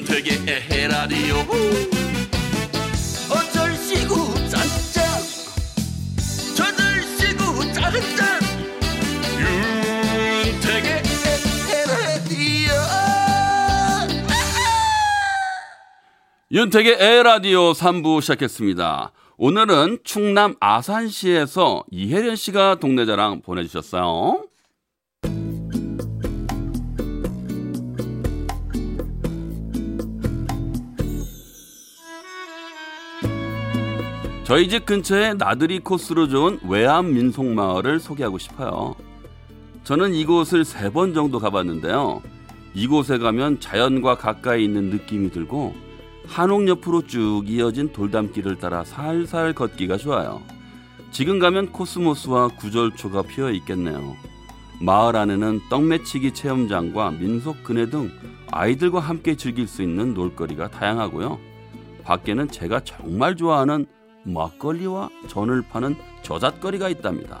윤택의 에헤라디오. 어쩔 시구 짠짠. 저들 시구 짠짠. 윤택의 에헤라디오. 윤택의 에라디오 3부 시작했습니다. 오늘은 충남 아산시에서 이혜련 씨가 동네 자랑 보내주셨어요. 저희 집 근처에 나들이 코스로 좋은 외암 민속마을을 소개하고 싶어요. 저는 이곳을 세 번 정도 가봤는데요. 이곳에 가면 자연과 가까이 있는 느낌이 들고 한옥 옆으로 쭉 이어진 돌담길을 따라 살살 걷기가 좋아요. 지금 가면 코스모스와 구절초가 피어 있겠네요. 마을 안에는 떡매치기 체험장과 민속 그네 등 아이들과 함께 즐길 수 있는 놀거리가 다양하고요. 밖에는 제가 정말 좋아하는 막걸리와 전을 파는 저잣거리가 있답니다.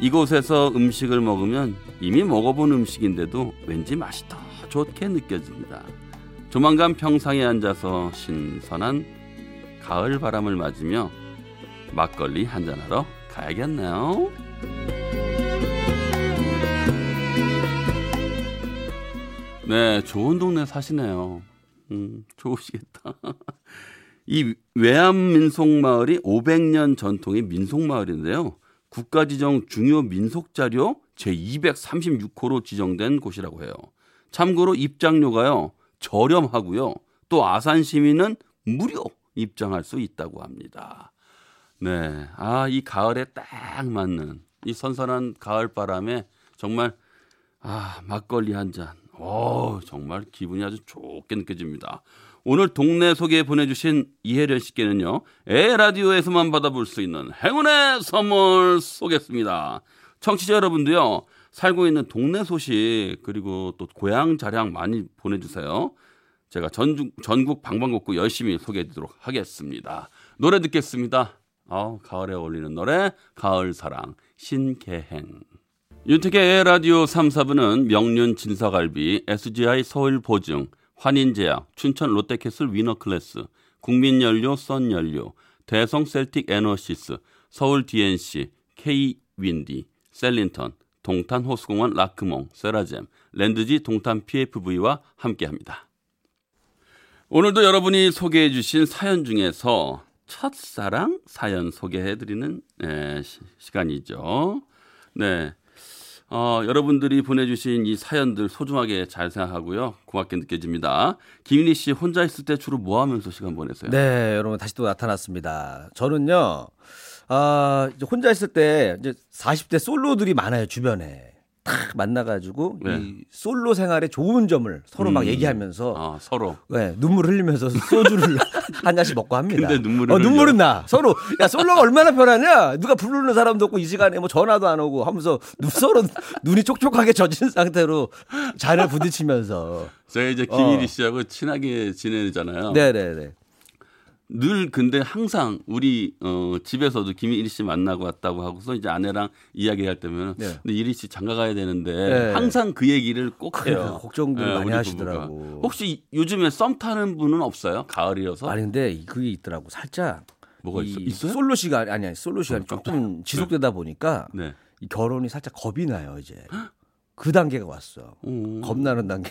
이곳에서 음식을 먹으면 이미 먹어본 음식인데도 왠지 맛이 더 좋게 느껴집니다. 조만간 평상에 앉아서 신선한 가을 바람을 맞으며 막걸리 한잔하러 가야겠네요. 네, 좋은 동네 사시네요. 음, 좋으시겠다. 이 외암 민속마을이 500년 전통의 민속마을인데요. 국가지정 중요 민속자료 제236호로 지정된 곳이라고 해요. 참고로 입장료가요. 저렴하고요. 또 아산 시민은 무료 입장할 수 있다고 합니다. 네. 아, 이 가을에 딱 맞는 이 선선한 가을 바람에 정말 아, 막걸리 한 잔. 오, 정말 기분이 아주 좋게 느껴집니다. 오늘 동네 소개 보내주신 이혜련 씨께는요, 에라디오에서만 받아볼 수 있는 행운의 선물 쏘겠습니다. 청취자 여러분도요, 살고 있는 동네 소식, 그리고 또 고향 자랑 많이 보내주세요. 제가 전국, 전국 방방곡곡 열심히 소개해 드리도록 하겠습니다. 노래 듣겠습니다. 아 가을에 어울리는 노래, 가을 사랑, 신계행. 윤택의 라디오 3, 4부는 명륜 진사갈비, SGI 서울 보증, 환인제약, 춘천 롯데캐슬 위너클래스, 국민연료 썬연료, 대성 셀틱 에너시스, 서울 DNC, K윈디, 셀린턴, 동탄 호수공원 라크몽, 세라젬, 랜드지 동탄 PFV와 함께합니다. 오늘도 여러분이 소개해 주신 사연 중에서 첫사랑 사연 소개해 드리는 네, 시간이죠. 네. 어, 여러분들이 보내주신 이 사연들 소중하게 잘 생각하고요. 고맙게 느껴집니다. 김인희 씨 혼자 있을 때 주로 뭐 하면서 시간 보내세요? 네, 여러분 다시 또 나타났습니다. 저는요, 아, 이제 혼자 있을 때 이제 40대 솔로들이 많아요, 주변에. 탁 만나가지고 네. 이 솔로 생활의 좋은 점을 서로 막 음. 얘기하면서 아, 서로. 네, 눈물 흘리면서 소주를 한 잔씩 먹고 합니다. 근데 눈물을 어. 눈물은 나. 서로 야 솔로가 얼마나 편하냐. 누가 부르는 사람도 없고 이 시간에 뭐 전화도 안 오고 하면서 눈, 서로 눈이 촉촉하게 젖은 상태로 잔을 부딪히면서. 저희 이제 김일희 어. 씨하고 친하게 지내잖아요. 네네네. 늘 근데 항상 우리 어 집에서도 김일희 씨 만나고 왔다고 하고서 이제 아내랑 이야기할 때면 네. 근데 이리 씨 장가 가야 되는데 네. 항상 그 얘기를 꼭 해요. 걱정들 네, 많이 하시더라고. 부부가. 혹시 요즘에 썸 타는 분은 없어요? 가을이어서? 아니 근데 그게 있더라고. 살짝 뭐가 이 있어? 있어요? 솔로 시간 아니 아니 솔로 어, 깜짝- 조금 지속되다 보니까 네. 이 결혼이 살짝 겁이 나요 이제. 그 단계가 왔어. 오. 겁나는 단계.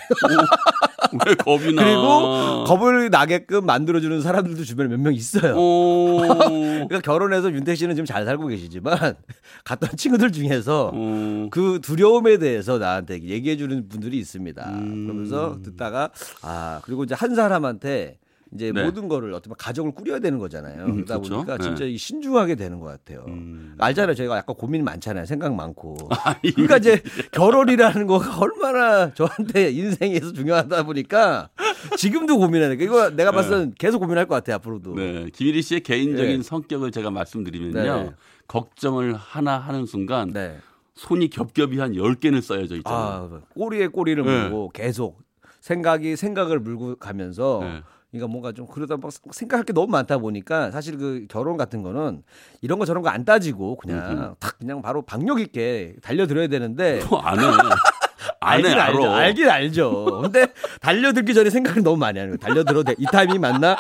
왜 겁이 나? 그리고 겁을 나게끔 만들어주는 사람들도 주변에 몇 명 있어요. 오. 그러니까 결혼해서 윤택 씨는 지금 잘 살고 계시지만 갔던 친구들 중에서 오. 그 두려움에 대해서 나한테 얘기해 주는 분들이 있습니다. 음. 그러면서 듣다가 아 그리고 이제 한 사람한테 이제 네. 모든 거를 어떻게 가족을 꾸려야 되는 거잖아요. 음, 그러다 그렇죠. 보니까 네. 진짜 이 신중하게 되는 것 같아요. 음. 알잖아요. 저희가 약간 고민 많잖아요. 생각 많고. 그러니까 이제 결혼이라는 거가 얼마나 저한테 인생에서 중요하다 보니까 지금도 고민하는 거. 이거 내가 봤을 땐 계속 고민할 것 같아요. 앞으로도. 네. 김일희 씨의 개인적인 네. 성격을 제가 말씀드리면요. 네. 걱정을 하나 하는 순간 네. 손이 겹겹이 한 10개는 쌓여져 있잖아요. 아, 꼬리에 꼬리를 네. 물고 계속 생각이 생각을 물고 가면서 네. 그러니까 뭔가 좀 그러다 막 생각할 게 너무 많다 보니까 사실 그 결혼 같은 거는 이런 거 저런 거 안 따지고 그냥 탁 그냥 바로 박력 있게 달려들어야 되는데 안 해. 안 해, 알긴 알죠. 알긴 알죠. 근데 달려들기 전에 생각을 너무 많이 하는 거예요. 달려들어도 돼. 이 타이밍 맞나?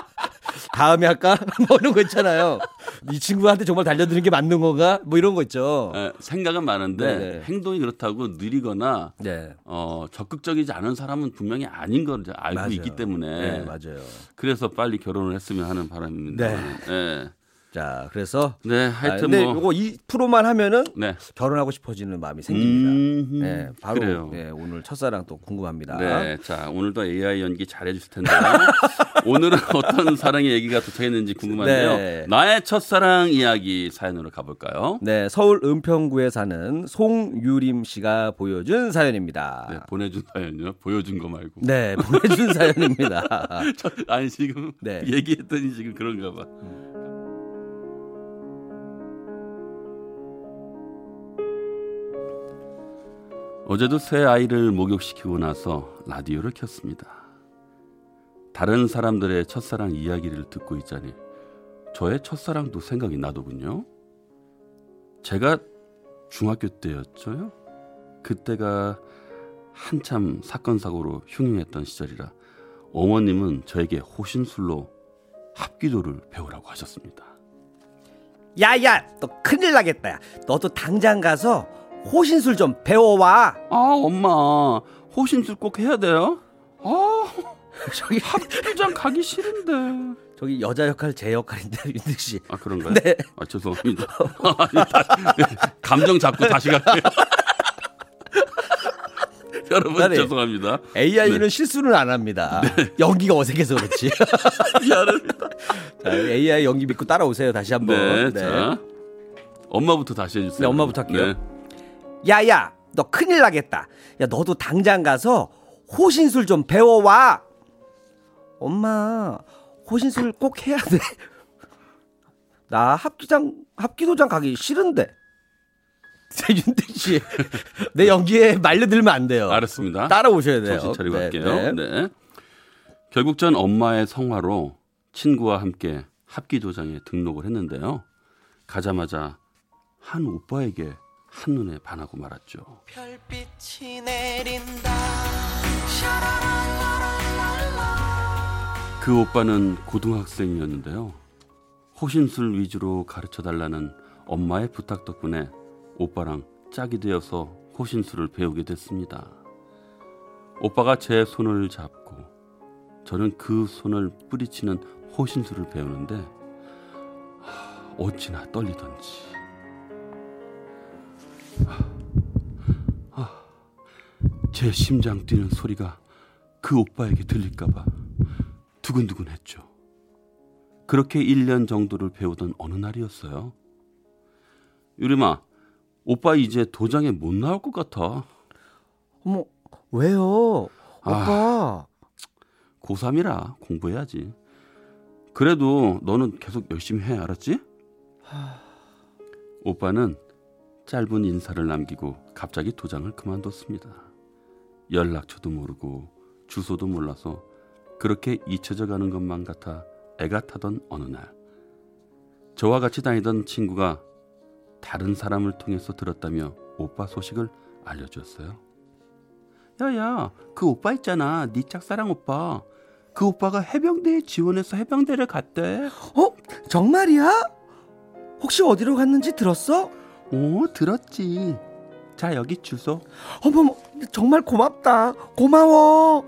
다음에 할까? 뭐 이런 거 있잖아요. 이 친구한테 정말 달려드는 게 맞는 건가? 뭐 이런 거 있죠. 예, 생각은 많은데 네네. 행동이 그렇다고 느리거나 네. 어, 적극적이지 않은 사람은 분명히 아닌 걸 알고 맞아요. 있기 때문에 네, 맞아요. 그래서 빨리 결혼을 했으면 하는 바람입니다. 네. 네. 자, 그래서 네, 아, 하여튼 근데 뭐 요거 이 프로만 하면은 네. 결혼하고 싶어지는 마음이 생깁니다. 음, 네, 바로 그래요. 네, 오늘 첫사랑 또 궁금합니다. 네, 자 오늘도 AI 연기 잘해 주실 텐데 오늘은 어떤 사랑의 얘기가 도착했는지 궁금한데요. 네. 나의 첫사랑 이야기 사연으로 가볼까요? 네, 서울 은평구에 사는 송유림 씨가 보여준 사연입니다. 네, 보내준 사연이요. 보여준 거 말고. 네, 보내준 사연입니다. 아니 지금 네. 얘기했더니 지금 그런가 봐. 어제도 새 아이를 목욕시키고 나서 라디오를 켰습니다. 다른 사람들의 첫사랑 이야기를 듣고 있자니 저의 첫사랑도 생각이 나더군요. 제가 중학교 때였죠요. 그때가 한참 사건 사고로 흉흉했던 시절이라 어머님은 저에게 호신술로 합기도를 배우라고 하셨습니다. 야야, 너 큰일 나겠다. 야. 너도 당장 가서 호신술 좀 배워와. 아 엄마 호신술 꼭 해야 돼요? 아 저기 합기도장 가기 싫은데. 저기 여자 역할 제 역할인데 윤득 씨. 아 그런가요? 네. 아 죄송합니다. 감정 잡고 다시 갈게요. 여러분. 죄송합니다. AI는 실수는 안 합니다. 연기가 어색해서 그렇지. 미안합니다. 자, AI 연기 믿고 따라오세요. 다시 한번. 네, 자 엄마부터 다시 해주세요. 네, 엄마부터 할게요. 네. 야야, 너 큰일 나겠다. 야, 너도 당장 가서 호신술 좀 배워와. 엄마, 호신술 꼭 해야 돼. 나 합기장, 합기도장 가기 싫은데. 윤택 씨, 내 연기에 말려들면 안 돼요. 알았습니다. 따라오셔야 돼요. 정신 차리고 네, 할게요. 네. 네. 결국 전 엄마의 성화로 친구와 함께 합기도장에 등록을 했는데요. 가자마자 한 오빠에게 한눈에 반하고 말았죠. 그 오빠는 고등학생이었는데요. 호신술 위주로 가르쳐 달라는 엄마의 부탁 덕분에 오빠랑 짝이 되어서 호신술을 배우게 됐습니다. 오빠가 제 손을 잡고 저는 그 손을 뿌리치는 호신술을 배우는데 하, 어찌나 떨리던지 하, 하, 제 심장 뛰는 소리가 그 오빠에게 들릴까봐 두근두근했죠. 그렇게 1년 정도를 배우던 어느 날이었어요. 유림아, 오빠 이제 도장에 못 나올 것 같아. 어머, 왜요? 오빠. 고3이라 공부해야지. 그래도 너는 계속 열심히 해, 알았지? 오빠는 짧은 인사를 남기고 갑자기 도장을 그만뒀습니다. 연락처도 모르고 주소도 몰라서 그렇게 잊혀져 가는 것만 같아 애가 타던 어느 날 저와 같이 다니던 친구가 다른 사람을 통해서 들었다며 오빠 소식을 알려주었어요. 야야, 그 오빠 있잖아, 네 짝사랑 오빠. 그 오빠가 해병대에 지원해서 해병대를 갔대. 어? 정말이야? 혹시 어디로 갔는지 들었어? 오, 들었지. 자, 여기 주소. 어머머, 정말 고맙다. 고마워.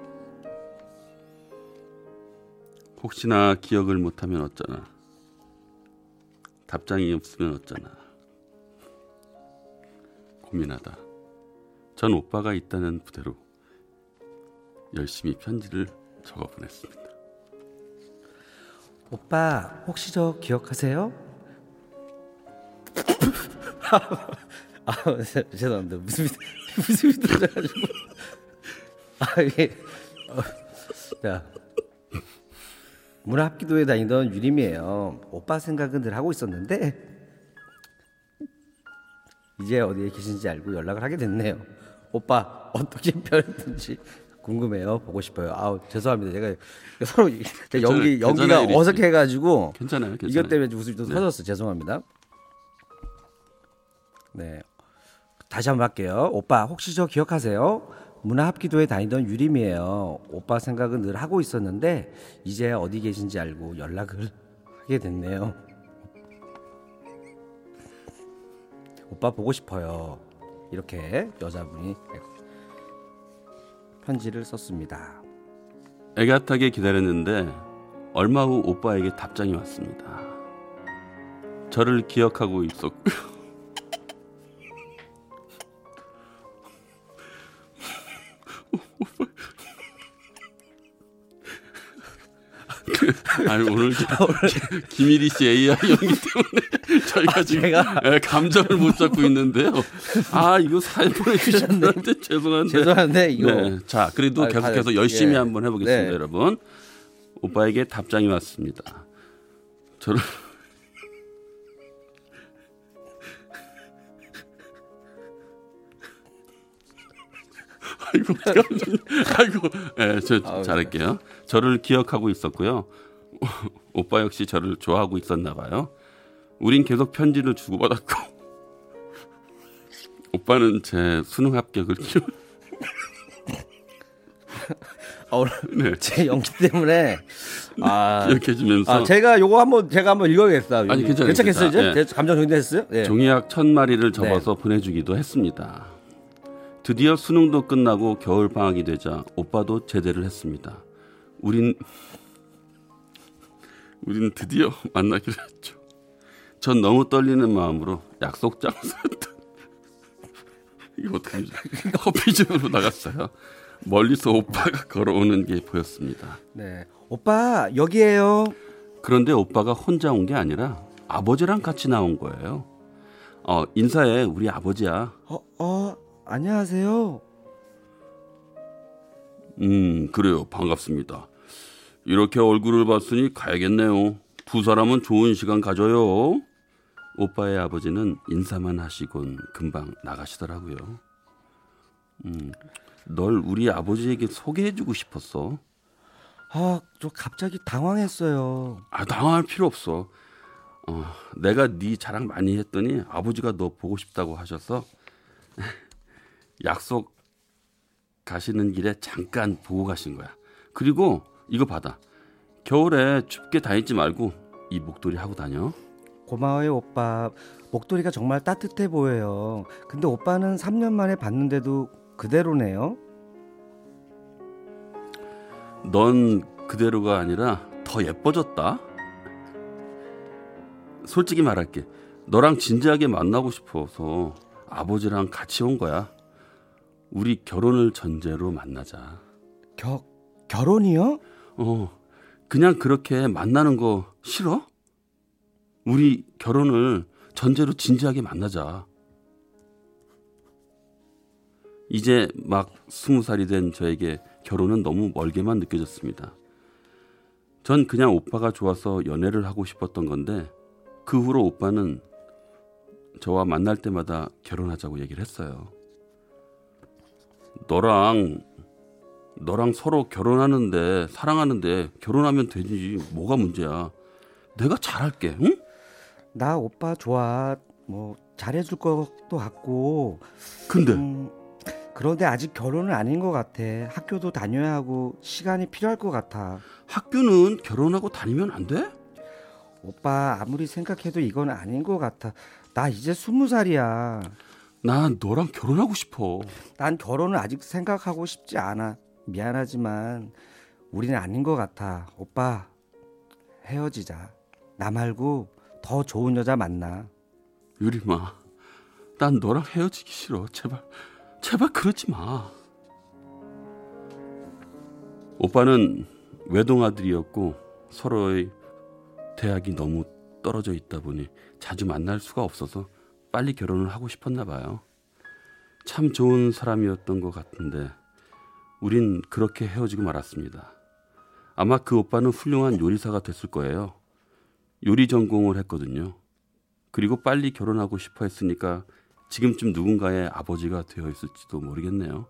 혹시나 기억을 못하면 어쩌나. 답장이 없으면 어쩌나. 고민하다. 전 오빠가 있다는 부대로 열심히 편지를 적어 보냈습니다. 오빠, 혹시 저 기억하세요? 아, 죄송합니다. 무슨 무슨 들어가지고. 아, 이게 어, 자. 문합기도에 다니던 유림이에요. 오빠 생각은 늘 하고 있었는데 이제 어디에 계신지 알고 연락을 하게 됐네요. 오빠 어떻게 변했는지 궁금해요. 보고 싶어요. 아우 죄송합니다. 제가 서로 제가 괜찮아요. 연기 연기가 어색해가지고 괜찮아요. 괜찮아요. 이것 때문에 웃음이 좀 네. 터졌어. 죄송합니다. 네. 다시 한번 할게요. 오빠 혹시 저 기억하세요? 문화합기도에 다니던 유림이에요. 오빠 생각은 늘 하고 있었는데 이제 어디 계신지 알고 연락을 하게 됐네요. 오빠 보고 싶어요. 이렇게 여자분이 편지를 썼습니다. 애가타게 기다렸는데 얼마 후 오빠에게 답장이 왔습니다. 저를 기억하고 있었고요. 아니 오늘 김일희 씨 AI 연기 때문에 저희가 지금 제가- 예, 감정을 못 잡고 있는데요. 아 이거 사연 분한테 죄송한데 죄송한데 이거 네. 자, 그래도 아, 계속해서 다- 열심히 예. 한번 해보겠습니다, 네. 여러분. 오빠에게 답장이 왔습니다. 저를 아이고? 아이고, 예, 저 아우, 잘할게요. 저를 기억하고 있었고요. 오빠 역시 저를 좋아하고 있었나 봐요. 우린 계속 편지를 주고받았고, 오빠는 제 수능 합격을 오늘 네. 제 연기 때문에 아, 기억해주면서 아 제가 요거 한번 제가 한번 읽어야겠다. 아니, 괜찮아요, 괜찮겠어요 이제? 대- 감정 정리됐어요? 예. 종이학 천 마리를 접어서 보내주기도 했습니다. 드디어 수능도 끝나고 겨울 방학이 되자 오빠도 제대를 했습니다. 우린 우린 드디어 만나기로 했죠. 전 너무 떨리는 마음으로 약속 장소였던 이거 어떻게 커피집으로 나갔어요. 멀리서 오빠가 걸어오는 게 보였습니다. 네. 오빠 여기에요. 그런데 오빠가 혼자 온 게 아니라 아버지랑 같이 나온 거예요. 어, 인사해. 우리 아버지야. 어, 어 안녕하세요. 음, 그래요. 반갑습니다. 이렇게 얼굴을 봤으니 가야겠네요. 두 사람은 좋은 시간 가져요. 오빠의 아버지는 인사만 하시곤 금방 나가시더라고요. 음, 널 우리 아버지에게 소개해주고 싶었어. 아, 저 갑자기 당황했어요. 아, 당황할 필요 없어. 어, 내가 네 자랑 많이 했더니 아버지가 너 보고 싶다고 하셔서 약속 가시는 길에 잠깐 보고 가신 거야. 그리고 이거 받아. 겨울에 춥게 다니지 말고 이 목도리 하고 다녀. 고마워요, 오빠. 목도리가 정말 따뜻해 보여요. 근데 오빠는 3년 만에 봤는데도 그대로네요. 넌 그대로가 아니라 더 예뻐졌다. 솔직히 말할게. 너랑 진지하게 만나고 싶어서 아버지랑 같이 온 거야. 우리 결혼을 전제로 만나자. 겨 결혼이요? 어, 그냥 그렇게 만나는 거 싫어? 우리 결혼을 전제로 진지하게 만나자. 이제 막 스무 살이 된 저에게 결혼은 너무 멀게만 느껴졌습니다. 전 그냥 오빠가 좋아서 연애를 하고 싶었던 건데 그 후로 오빠는 저와 만날 때마다 결혼하자고 얘기를 했어요. 너랑 너랑 서로 결혼하는데 사랑하는데 결혼하면 되지 뭐가 문제야 내가 잘할게 응? 나 오빠 좋아. 뭐 잘해줄 것도 같고. 근데 음, 그런데 아직 결혼은 아닌 것 같아. 학교도 다녀야 하고 시간이 필요할 것 같아. 학교는 결혼하고 다니면 안 돼? 오빠 아무리 생각해도 이건 아닌 것 같아. 나 이제 스무 살이야. 나 너랑 결혼하고 싶어 난 결혼을 아직 생각하고 싶지 않아. 미안하지만 우리는 아닌 것 같아. 오빠 헤어지자. 나 말고 더 좋은 여자 만나. 유리마 난 너랑 헤어지기 싫어 제발 제발 그러지 마 오빠는 외동아들이었고 서로의 대학이 너무 떨어져 있다 보니 자주 만날 수가 없어서 빨리 결혼을 하고 싶었나 봐요. 참 좋은 사람이었던 것 같은데 우린 그렇게 헤어지고 말았습니다. 아마 그 오빠는 훌륭한 요리사가 됐을 거예요. 요리 전공을 했거든요. 그리고 빨리 결혼하고 싶어 했으니까 지금쯤 누군가의 아버지가 되어 있을지도 모르겠네요.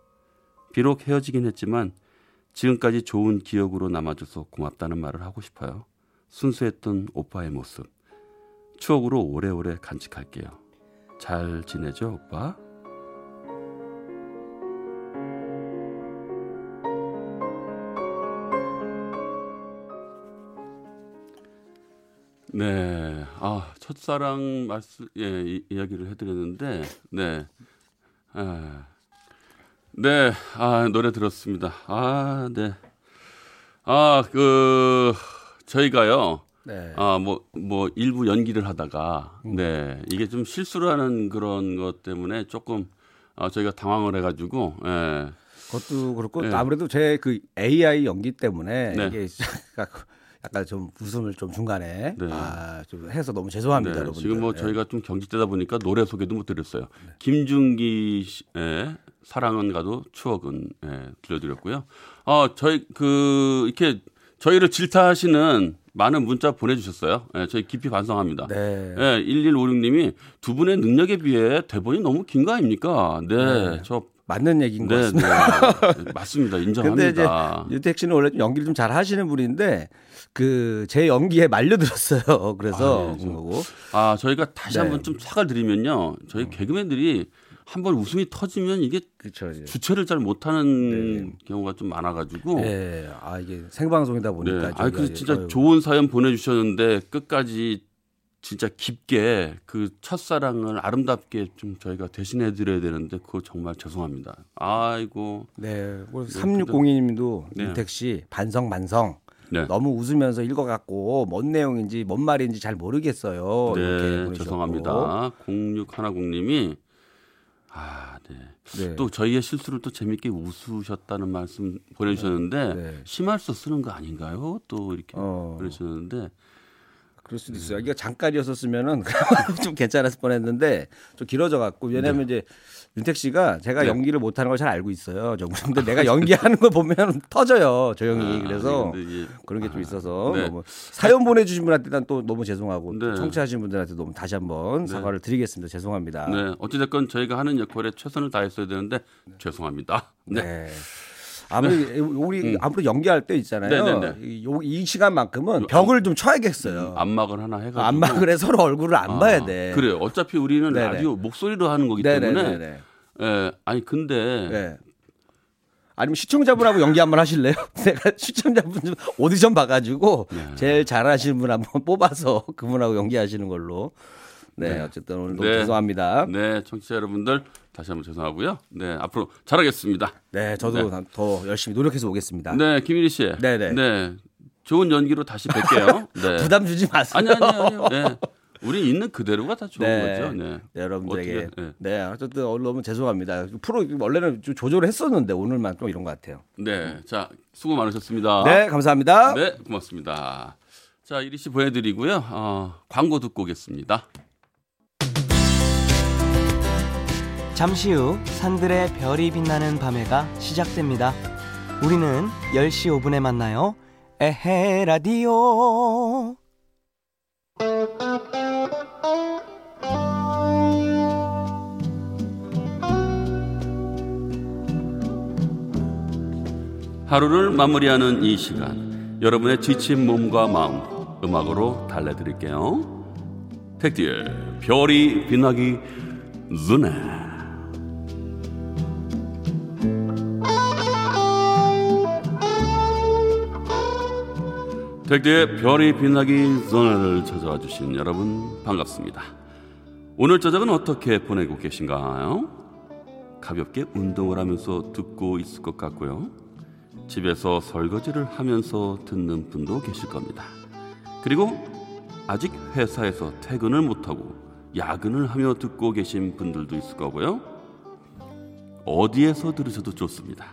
비록 헤어지긴 했지만 지금까지 좋은 기억으로 남아줘서 고맙다는 말을 하고 싶어요. 순수했던 오빠의 모습. 추억으로 오래오래 간직할게요. 잘 지내죠, 오빠? 네, 아 첫사랑 말씀 예 이, 이야기를 해 드렸는데 네, 아, 네, 아 노래 들었습니다. 아 네, 아 그 저희가요. 네. 아, 뭐, 뭐, 일부 연기를 하다가, 네, 이게 좀 실수를 하는 그런 것 때문에 조금, 아, 저희가 당황을 해가지고, 예. 그것도 그렇고 네. 아무래도 제 그 AI 연기 때문에 네. 이게 약간 좀 웃음을 좀 중간에 네. 아, 좀 해서 너무 죄송합니다, 네, 여러분들. 지금 뭐 네. 저희가 좀 경직되다 보니까 노래 소개도 못 드렸어요. 김준기 씨의 사랑은 가도 추억은 예, 들려드렸고요. 어, 저희 그 이렇게 저희를 질타하시는 많은 문자 보내주셨어요. 예, 저희 깊이 반성합니다. 네. 예, 1156님이 두 분의 능력에 비해 대본이 너무 긴 거 아닙니까? 네, 저 맞는 얘기인 것 네, 같습니다. 네, 맞습니다. 근데 이제 인정합니다. 유택 씨는 원래 좀 연기를 좀 잘 하시는 분인데 그 제 연기에 말려들었어요. 그래서 아, 예, 그런 거고. 아, 저희가 다시 네. 한번 좀 사과를 드리면요. 저희 개그맨들이 한번 웃음이 터지면 이게 그렇죠. 주체를 잘 못하는 경우가 좀 많아가지고. 네. 네. 아 이게 생방송이다 보니까. 아, 그 저희가 진짜 어휴. 좋은 사연 보내주셨는데 끝까지 진짜 깊게 그 첫사랑을 아름답게 좀 저희가 대신해 드려야 되는데 그거 정말 죄송합니다. 아이고. 네. 3602님도 네. 유택 씨 반성 반성. 네. 너무 웃으면서 읽어갖고 뭔 내용인지 뭔 말인지 잘 모르겠어요. 네. 죄송합니다. 0610님이 아, 네. 네. 또 저희의 실수를 또 재밌게 웃으셨다는 말씀 보내주셨는데 네. 심할서 쓰는 거 아닌가요? 또 이렇게 어. 보내주셨는데 그럴 수도 있어요. 이게 잠깐이었었으면 좀 괜찮았을 뻔했는데 좀 길어져 갖고 왜냐하면 이제 윤택 씨가 제가 네. 연기를 못하는 걸 잘 알고 있어요. 저 근데 내가 연기하는 걸 보면 터져요 조용히. 아, 그래서 근데 이게 그런 게 좀 있어서 네. 너무 사연 보내주신 분한테 일단 또 너무 죄송하고 네. 청취하신 분들한테 너무 다시 한번 사과를 드리겠습니다. 죄송합니다. 네 어찌됐건 저희가 하는 역할에 최선을 다했어야 되는데 죄송합니다. 네. 네. 아무리 우리 아무리 연기할 때 있잖아요. 네, 네, 네. 이, 요- 이 시간만큼은 벽을 좀 쳐야겠어요. 안막을 하나 해가지고 안막을 해 서로 얼굴을 안 아, 봐야 돼. 그래요. 어차피 우리는 네네. 라디오 목소리로 하는 거기 때문에 네네네. 예, 아니 근데 네. 아니면 시청자분하고 연기 한번 하실래요? 내가 시청자분 좀 오디션 봐가지고 네. 제일 잘하시는 분 한번 뽑아서 그분하고 연기하시는 걸로. 네, 어쨌든 오늘 너무 네. 죄송합니다. 네 청취자 여러분들 다시 한번 죄송하고요. 네 앞으로 잘하겠습니다. 네, 저도 더 열심히 노력해서 오겠습니다. 네 김일희 씨. 네 네. 네 좋은 연기로 다시 뵐게요. 네. 부담 주지 마세요. 아니 아니 아니요. 네. 우리 있는 그대로가 다 좋은 네. 거죠. 네. 네, 여러분들에게 어떻게, 네. 네. 어쨌든 오늘 너무 죄송합니다. 프로 원래는 좀 조절을 했었는데 오늘만 또 이런 것 같아요. 네. 자 수고 많으셨습니다. 네, 감사합니다. 네, 고맙습니다. 자, 이리 씨 보내드리고요. 어, 광고 듣고 오겠습니다. 잠시 후 산들의 별이 빛나는 밤에가 시작됩니다. 우리는 10시 5분에 만나요. 에헤 라디오. 하루를 마무리하는 이 시간, 여러분의 지친 몸과 마음 음악으로 달래드릴게요. 택디의 별이 빛나기 전에. 택디의 별이 빛나기 전에를 찾아와 주신 여러분 반갑습니다. 오늘 저녁은 어떻게 보내고 계신가요? 가볍게 운동을 하면서 듣고 있을 것 같고요. 집에서 설거지를 하면서 듣는 분도 계실 겁니다. 그리고 아직 회사에서 퇴근을 못하고 야근을 하며 듣고 계신 분들도 있을 거고요. 어디에서 들으셔도 좋습니다.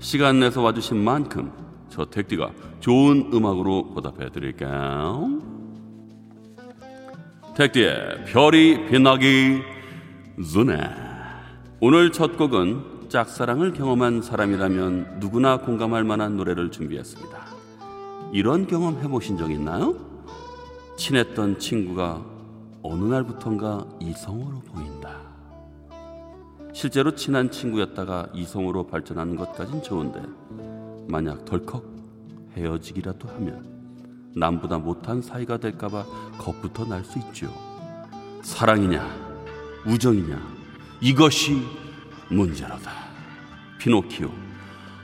시간 내서 와주신 만큼 저 택디가 좋은 음악으로 보답해 드릴게요. 택디의 별이 빛나기 전에 오늘 첫 곡은 짝사랑을 경험한 사람이라면 누구나 공감할 만한 노래를 준비했습니다. 이런 경험 해보신 적 있나요? 친했던 친구가 어느 날부턴가 이성으로 보인다. 실제로 친한 친구였다가 이성으로 발전하는 것까진 좋은데 만약 덜컥 헤어지기라도 하면 남보다 못한 사이가 될까봐 겁부터 날 수 있죠. 사랑이냐, 우정이냐, 이것이 문제로다. 피노키오,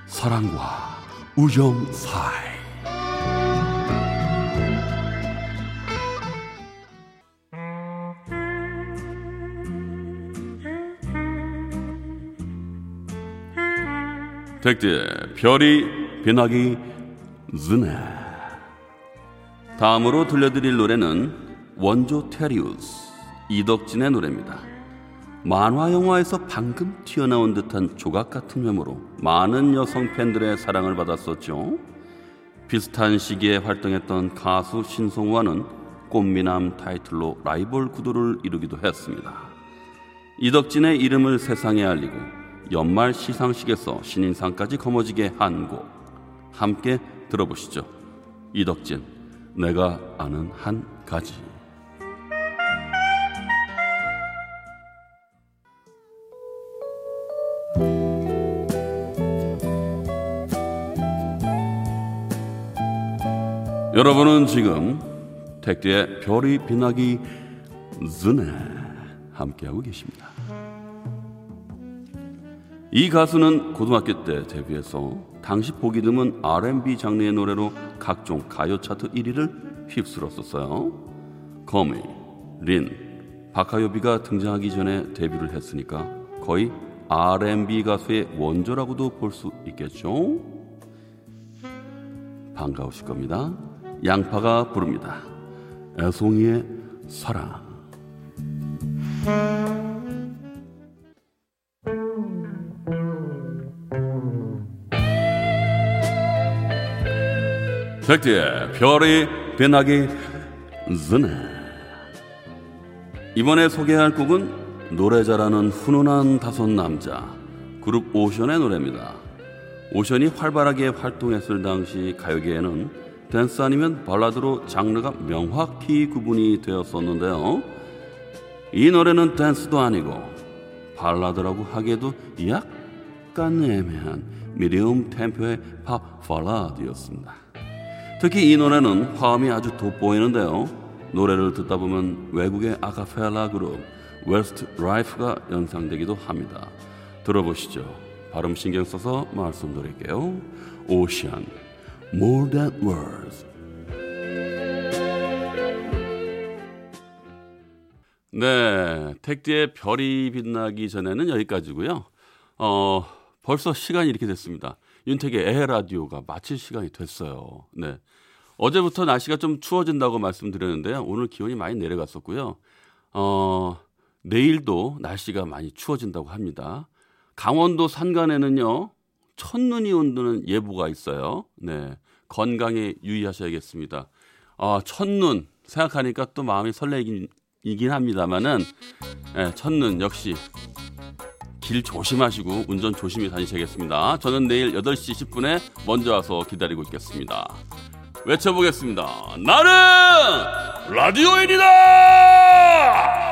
사랑과 우정 사이. 택대 별이 빛나기 전에 다음으로 들려드릴 노래는 원조 테리우스 이덕진의 노래입니다. 만화 영화에서 방금 튀어나온 듯한 조각 같은 외모로 많은 여성 팬들의 사랑을 받았었죠. 비슷한 시기에 활동했던 가수 신송화는 꽃미남 타이틀로 라이벌 구도를 이루기도 했습니다. 이덕진의 이름을 세상에 알리고 연말 시상식에서 신인상까지 거머쥐게 한 곡 함께 들어보시죠. 이덕진 내가 아는 한 가지 여러분은 지금 택디의 별이 빛나기 전에 함께하고 계십니다. 이 가수는 고등학교 때 데뷔해서 당시 보기 드문 R&B 장르의 노래로 각종 가요 차트 1위를 휩쓸었었어요. 거미, 린, 박하요비가 등장하기 전에 데뷔를 했으니까 거의 R&B 가수의 원조라고도 볼 수 있겠죠. 반가우실 겁니다. 양파가 부릅니다. 애송이의 사랑. 백디의 별이 빛나기 전에 이번에 소개할 곡은 노래 잘하는 훈훈한 다섯 남자 그룹 오션의 노래입니다. 오션이 활발하게 활동했을 당시 가요계에는 댄스 아니면 발라드로 장르가 명확히 구분이 되었었는데요. 이 노래는 댄스도 아니고 발라드라고 하기에도 약간 애매한 미디움 템포의 팝 발라드였습니다. 특히 이 노래는 화음이 아주 돋보이는데요. 노래를 듣다 보면 외국의 아카펠라 그룹 웨스트 라이프가 연상되기도 합니다. 들어보시죠. 발음 신경 써서 말씀드릴게요. 오션, more than words. 네, 택디의 별이 빛나기 전에는 여기까지고요. 어, 벌써 시간이 이렇게 됐습니다. 윤택의 에헤 라디오가 마칠 시간이 됐어요. 네. 어제부터 날씨가 좀 추워진다고 말씀드렸는데요. 오늘 기온이 많이 내려갔었고요. 어, 내일도 날씨가 많이 추워진다고 합니다. 강원도 산간에는요, 첫눈이 온다는 예보가 있어요. 네. 건강에 유의하셔야겠습니다. 아, 첫눈 생각하니까 또 마음이 설레긴 이긴 합니다만은 네, 첫눈 역시 길 조심하시고 운전 조심히 다니셔야겠습니다. 저는 내일 8시 10분에 먼저 와서 기다리고 있겠습니다. 외쳐보겠습니다. 나는 라디오인이다!